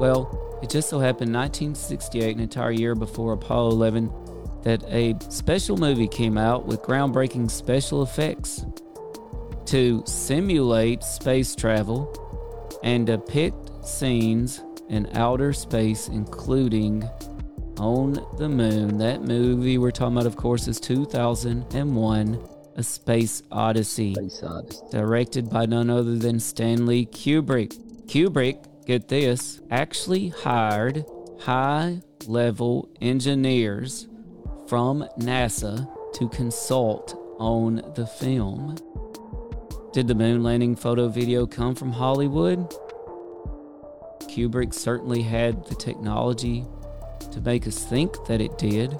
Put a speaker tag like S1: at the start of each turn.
S1: Well, it just so happened 1968, an entire year before Apollo 11, that a special movie came out with groundbreaking special effects to simulate space travel and depict scenes in outer space, including on the moon. That movie we're talking about, of course, is 2001 A Space Odyssey,
S2: Space Odyssey.
S1: directed by none other than Stanley Kubrick. Kubrick, get this, actually hired high level engineers from NASA to consult on the film. Did the moon landing photo video come from Hollywood? Kubrick certainly had the technology to make us think that it did.